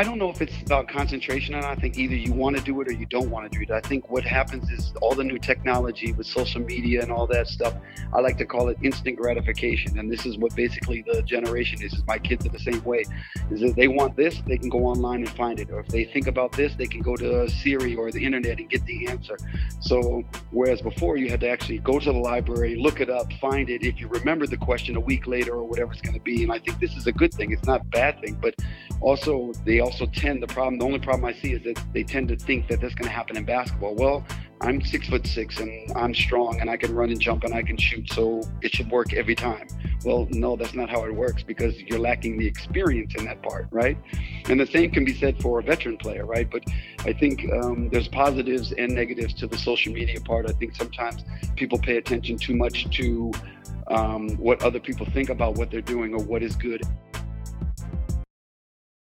I don't know if it's about concentration or not. I think either you want to do it or you don't want to do it. I think what happens is all the new technology with social media and all that stuff, I like to call it instant gratification. And this is what basically the generation is. my kids are the same way. Is that they want this, they can go online and find it. Or if they think about this, they can go to Siri or the internet and get the answer. So whereas before you had to actually go to the library, look it up, find it. If you remember the question a week later or whatever it's going to be. And I think this is a good thing. It's not a bad thing, but also they also tend the problem. The only problem I see is that they tend to think that that's going to happen in basketball. Well, I'm six foot six and I'm strong and I can run and jump and I can shoot, so it should work every time. Well, no, that's not how it works because you're lacking the experience in that part, right? And the same can be said for a veteran player, right? But I think um, there's positives and negatives to the social media part. I think sometimes people pay attention too much to um, what other people think about what they're doing or what is good.